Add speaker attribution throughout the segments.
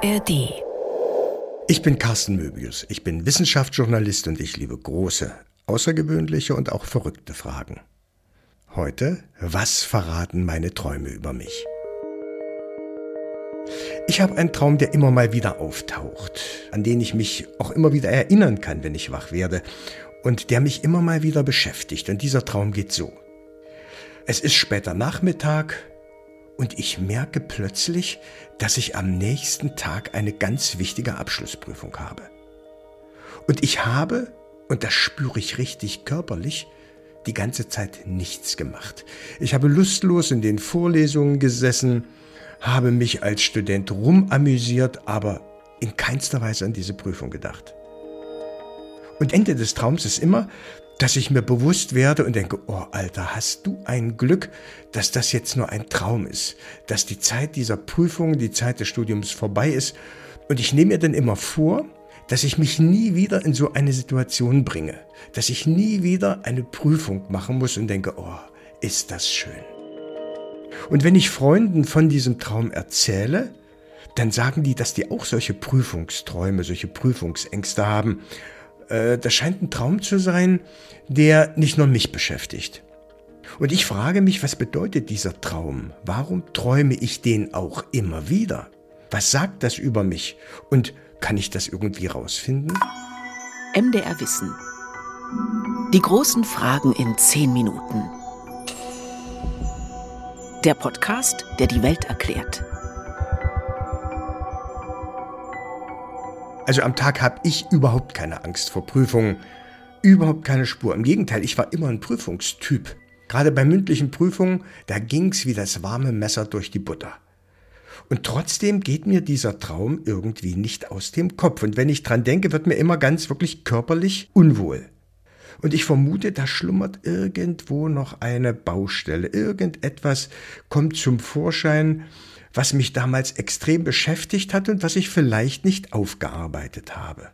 Speaker 1: ARD.
Speaker 2: Ich bin Carsten Möbius. Ich bin Wissenschaftsjournalist und ich liebe große, außergewöhnliche und auch verrückte Fragen. Heute, was verraten meine Träume über mich? Ich habe einen Traum, der immer mal wieder auftaucht, an den ich mich auch immer wieder erinnern kann, wenn ich wach werde und der mich immer mal wieder beschäftigt. Und dieser Traum geht so. Es ist später Nachmittag und ich merke plötzlich, dass ich am nächsten Tag eine ganz wichtige Abschlussprüfung habe. Und ich habe, und das spüre ich richtig körperlich, die ganze Zeit nichts gemacht. Ich habe lustlos in den Vorlesungen gesessen, habe mich als Student rumamüsiert, aber in keinster Weise an diese Prüfung gedacht. Und Ende des Traums ist immer, dass ich mir bewusst werde und denke, oh Alter, hast du ein Glück, dass das jetzt nur ein Traum ist, dass die Zeit dieser Prüfung, die Zeit des Studiums vorbei ist. Und ich nehme mir dann immer vor, dass ich mich nie wieder in so eine Situation bringe, dass ich nie wieder eine Prüfung machen muss und denke, oh, ist das schön. Und wenn ich Freunden von diesem Traum erzähle, dann sagen die, dass die auch solche Prüfungsträume, solche Prüfungsängste haben äh, das scheint ein Traum zu sein, der nicht nur mich beschäftigt. Und ich frage mich, was bedeutet dieser Traum? Warum träume ich den auch immer wieder? Was sagt das über mich? Und kann ich das irgendwie rausfinden?
Speaker 1: MDR Wissen. Die großen Fragen in zehn Minuten. Der Podcast, der die Welt erklärt.
Speaker 2: Also am Tag habe ich überhaupt keine Angst vor Prüfungen, überhaupt keine Spur. Im Gegenteil, ich war immer ein Prüfungstyp. Gerade bei mündlichen Prüfungen, da ging's wie das warme Messer durch die Butter. Und trotzdem geht mir dieser Traum irgendwie nicht aus dem Kopf. Und wenn ich dran denke, wird mir immer ganz wirklich körperlich unwohl. Und ich vermute, da schlummert irgendwo noch eine Baustelle. Irgendetwas kommt zum Vorschein, was mich damals extrem beschäftigt hat und was ich vielleicht nicht aufgearbeitet habe.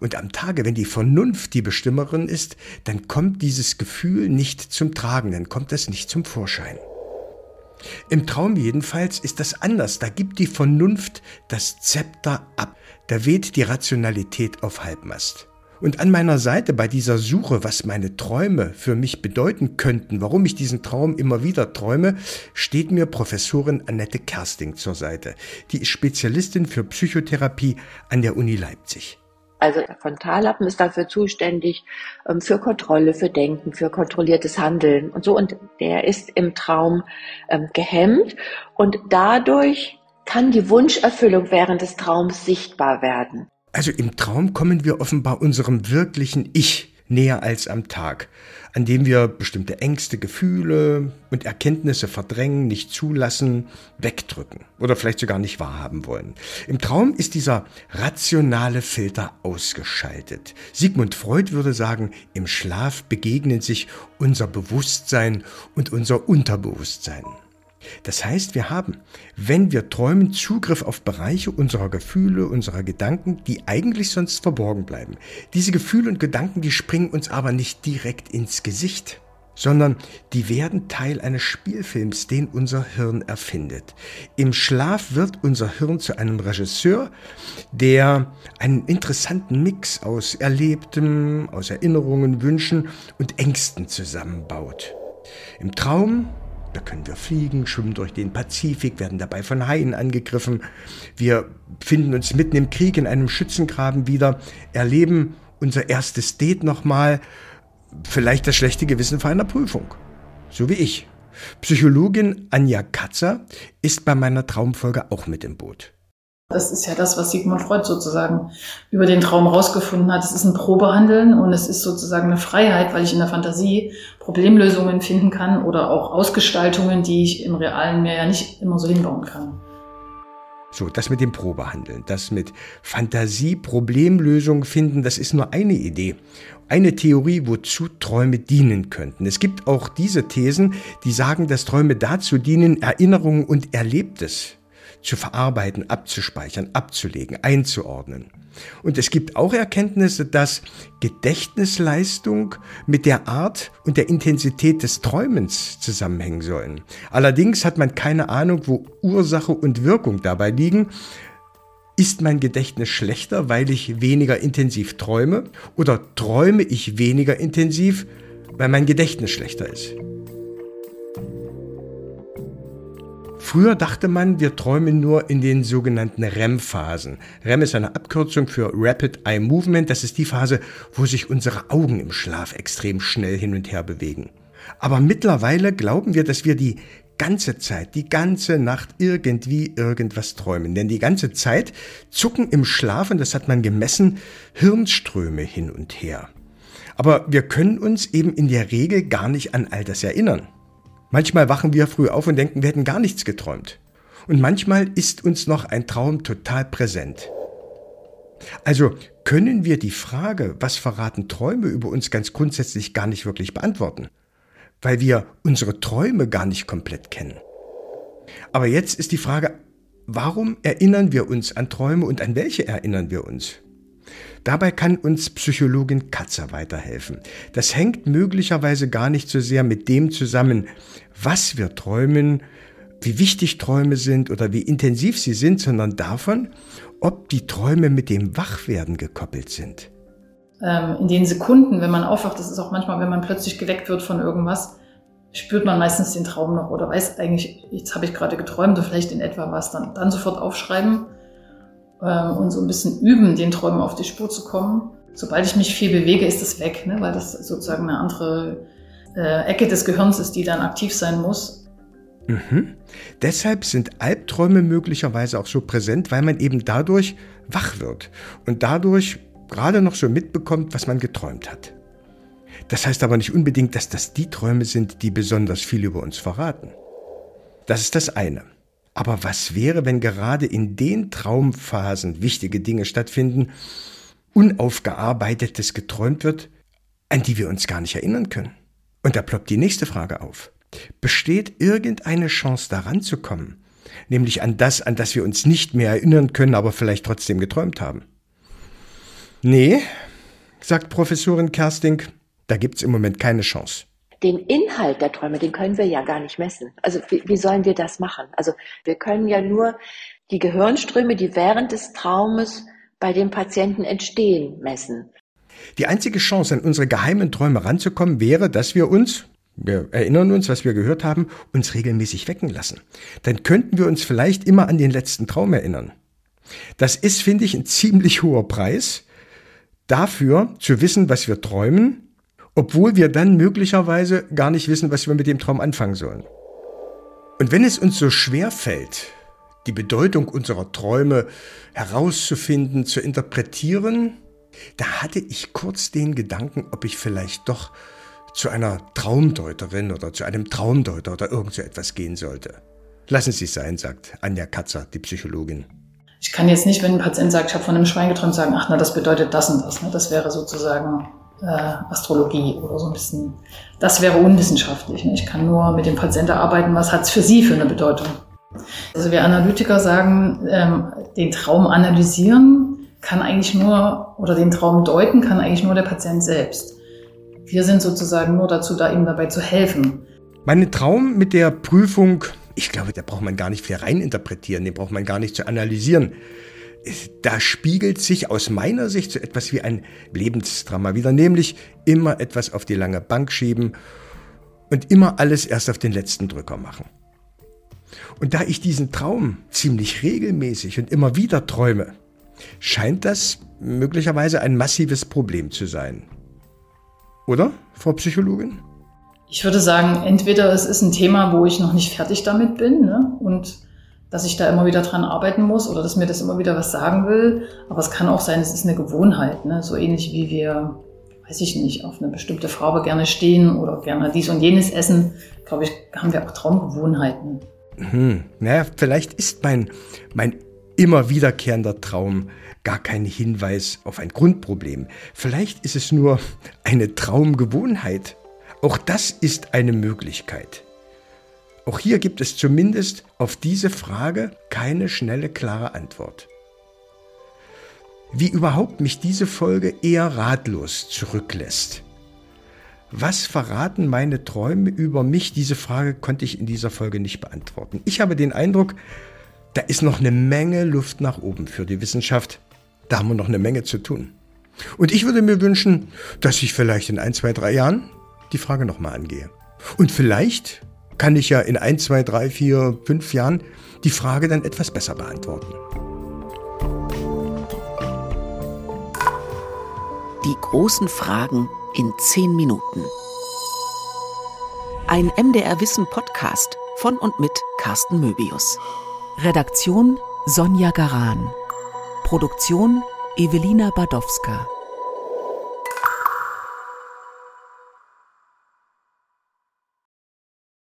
Speaker 2: Und am Tage, wenn die Vernunft die Bestimmerin ist, dann kommt dieses Gefühl nicht zum Tragen, dann kommt es nicht zum Vorschein. Im Traum jedenfalls ist das anders. Da gibt die Vernunft das Zepter ab. Da weht die Rationalität auf Halbmast. Und an meiner Seite bei dieser Suche, was meine Träume für mich bedeuten könnten, warum ich diesen Traum immer wieder träume, steht mir Professorin Annette Kersting zur Seite. Die ist Spezialistin für Psychotherapie an der Uni Leipzig.
Speaker 3: Also der Frontallappen ist dafür zuständig ähm, für Kontrolle, für Denken, für kontrolliertes Handeln und so. Und der ist im Traum ähm, gehemmt und dadurch kann die Wunscherfüllung während des Traums sichtbar werden.
Speaker 2: Also im Traum kommen wir offenbar unserem wirklichen Ich näher als am Tag, an dem wir bestimmte Ängste, Gefühle und Erkenntnisse verdrängen, nicht zulassen, wegdrücken oder vielleicht sogar nicht wahrhaben wollen. Im Traum ist dieser rationale Filter ausgeschaltet. Sigmund Freud würde sagen, im Schlaf begegnen sich unser Bewusstsein und unser Unterbewusstsein. Das heißt, wir haben, wenn wir träumen, Zugriff auf Bereiche unserer Gefühle, unserer Gedanken, die eigentlich sonst verborgen bleiben. Diese Gefühle und Gedanken, die springen uns aber nicht direkt ins Gesicht, sondern die werden Teil eines Spielfilms, den unser Hirn erfindet. Im Schlaf wird unser Hirn zu einem Regisseur, der einen interessanten Mix aus Erlebtem, aus Erinnerungen, Wünschen und Ängsten zusammenbaut. Im Traum da können wir fliegen, schwimmen durch den Pazifik, werden dabei von Haien angegriffen. Wir finden uns mitten im Krieg in einem Schützengraben wieder, erleben unser erstes Date nochmal, vielleicht das schlechte Gewissen vor einer Prüfung. So wie ich. Psychologin Anja Katzer ist bei meiner Traumfolge auch mit im Boot.
Speaker 4: Das ist ja das, was Sigmund Freud sozusagen über den Traum rausgefunden hat. Es ist ein Probehandeln und es ist sozusagen eine Freiheit, weil ich in der Fantasie Problemlösungen finden kann oder auch Ausgestaltungen, die ich im realen Meer ja nicht immer so hinbauen kann.
Speaker 2: So, das mit dem Probehandeln, das mit Fantasie, Problemlösungen finden, das ist nur eine Idee. Eine Theorie, wozu Träume dienen könnten. Es gibt auch diese Thesen, die sagen, dass Träume dazu dienen, Erinnerungen und Erlebtes zu verarbeiten, abzuspeichern, abzulegen, einzuordnen. Und es gibt auch Erkenntnisse, dass Gedächtnisleistung mit der Art und der Intensität des Träumens zusammenhängen sollen. Allerdings hat man keine Ahnung, wo Ursache und Wirkung dabei liegen. Ist mein Gedächtnis schlechter, weil ich weniger intensiv träume? Oder träume ich weniger intensiv, weil mein Gedächtnis schlechter ist? Früher dachte man, wir träumen nur in den sogenannten REM-Phasen. REM ist eine Abkürzung für Rapid Eye Movement. Das ist die Phase, wo sich unsere Augen im Schlaf extrem schnell hin und her bewegen. Aber mittlerweile glauben wir, dass wir die ganze Zeit, die ganze Nacht irgendwie irgendwas träumen. Denn die ganze Zeit zucken im Schlaf, und das hat man gemessen, Hirnströme hin und her. Aber wir können uns eben in der Regel gar nicht an all das erinnern. Manchmal wachen wir früh auf und denken, wir hätten gar nichts geträumt. Und manchmal ist uns noch ein Traum total präsent. Also können wir die Frage, was verraten Träume über uns ganz grundsätzlich gar nicht wirklich beantworten, weil wir unsere Träume gar nicht komplett kennen. Aber jetzt ist die Frage, warum erinnern wir uns an Träume und an welche erinnern wir uns? Dabei kann uns Psychologin Katzer weiterhelfen. Das hängt möglicherweise gar nicht so sehr mit dem zusammen, was wir träumen, wie wichtig Träume sind oder wie intensiv sie sind, sondern davon, ob die Träume mit dem Wachwerden gekoppelt sind.
Speaker 4: Ähm, in den Sekunden, wenn man aufwacht, das ist auch manchmal, wenn man plötzlich geweckt wird von irgendwas, spürt man meistens den Traum noch oder weiß eigentlich, jetzt habe ich gerade geträumt oder vielleicht in etwa was, dann, dann sofort aufschreiben und so ein bisschen üben, den Träumen auf die Spur zu kommen. Sobald ich mich viel bewege, ist das weg, ne? weil das sozusagen eine andere äh, Ecke des Gehirns ist, die dann aktiv sein muss.
Speaker 2: Mhm. Deshalb sind Albträume möglicherweise auch so präsent, weil man eben dadurch wach wird und dadurch gerade noch so mitbekommt, was man geträumt hat. Das heißt aber nicht unbedingt, dass das die Träume sind, die besonders viel über uns verraten. Das ist das eine. Aber was wäre, wenn gerade in den Traumphasen wichtige Dinge stattfinden, unaufgearbeitetes geträumt wird, an die wir uns gar nicht erinnern können? Und da ploppt die nächste Frage auf. Besteht irgendeine Chance daran zu kommen? Nämlich an das, an das wir uns nicht mehr erinnern können, aber vielleicht trotzdem geträumt haben. Nee, sagt Professorin Kersting, da gibt's im Moment keine Chance
Speaker 3: den Inhalt der Träume, den können wir ja gar nicht messen. Also wie, wie sollen wir das machen? Also wir können ja nur die Gehirnströme, die während des Traumes bei dem Patienten entstehen, messen.
Speaker 2: Die einzige Chance, an unsere geheimen Träume ranzukommen, wäre, dass wir uns, wir erinnern uns, was wir gehört haben, uns regelmäßig wecken lassen. Dann könnten wir uns vielleicht immer an den letzten Traum erinnern. Das ist, finde ich, ein ziemlich hoher Preis dafür, zu wissen, was wir träumen obwohl wir dann möglicherweise gar nicht wissen, was wir mit dem Traum anfangen sollen. Und wenn es uns so schwer fällt, die Bedeutung unserer Träume herauszufinden, zu interpretieren, da hatte ich kurz den Gedanken, ob ich vielleicht doch zu einer Traumdeuterin oder zu einem Traumdeuter oder irgend so etwas gehen sollte. Lassen Sie es sein, sagt Anja Katzer, die Psychologin.
Speaker 4: Ich kann jetzt nicht, wenn ein Patient sagt, ich habe von einem Schwein geträumt, sagen, ach na, das bedeutet das und das. Ne? Das wäre sozusagen äh, Astrologie oder so ein bisschen. Das wäre unwissenschaftlich. Ne? Ich kann nur mit dem Patienten arbeiten, was hat es für sie für eine Bedeutung. Also wir Analytiker sagen, ähm, den Traum analysieren kann eigentlich nur, oder den Traum deuten kann eigentlich nur der Patient selbst. Wir sind sozusagen nur dazu da, ihm dabei zu helfen.
Speaker 2: Mein Traum mit der Prüfung, ich glaube, da braucht man gar nicht viel reininterpretieren, den braucht man gar nicht zu analysieren da spiegelt sich aus meiner Sicht so etwas wie ein Lebensdrama wieder, nämlich immer etwas auf die lange Bank schieben und immer alles erst auf den letzten Drücker machen. Und da ich diesen Traum ziemlich regelmäßig und immer wieder träume, scheint das möglicherweise ein massives Problem zu sein. Oder, Frau Psychologin?
Speaker 4: Ich würde sagen, entweder es ist ein Thema, wo ich noch nicht fertig damit bin ne? und dass ich da immer wieder dran arbeiten muss oder dass mir das immer wieder was sagen will. Aber es kann auch sein, es ist eine Gewohnheit, ne? so ähnlich wie wir, weiß ich nicht, auf eine bestimmte Farbe gerne stehen oder gerne dies und jenes essen. Glaube ich, haben wir auch Traumgewohnheiten.
Speaker 2: Hm. Naja, vielleicht ist mein, mein immer wiederkehrender Traum gar kein Hinweis auf ein Grundproblem. Vielleicht ist es nur eine Traumgewohnheit. Auch das ist eine Möglichkeit. Auch hier gibt es zumindest auf diese Frage keine schnelle, klare Antwort. Wie überhaupt mich diese Folge eher ratlos zurücklässt. Was verraten meine Träume über mich? Diese Frage konnte ich in dieser Folge nicht beantworten. Ich habe den Eindruck, da ist noch eine Menge Luft nach oben für die Wissenschaft. Da haben wir noch eine Menge zu tun. Und ich würde mir wünschen, dass ich vielleicht in ein, zwei, drei Jahren die Frage nochmal angehe. Und vielleicht kann ich ja in ein, zwei, drei, vier, fünf Jahren die Frage dann etwas besser beantworten.
Speaker 1: Die großen Fragen in zehn Minuten. Ein MDR Wissen Podcast von und mit Carsten Möbius. Redaktion Sonja Garan. Produktion Evelina Badowska.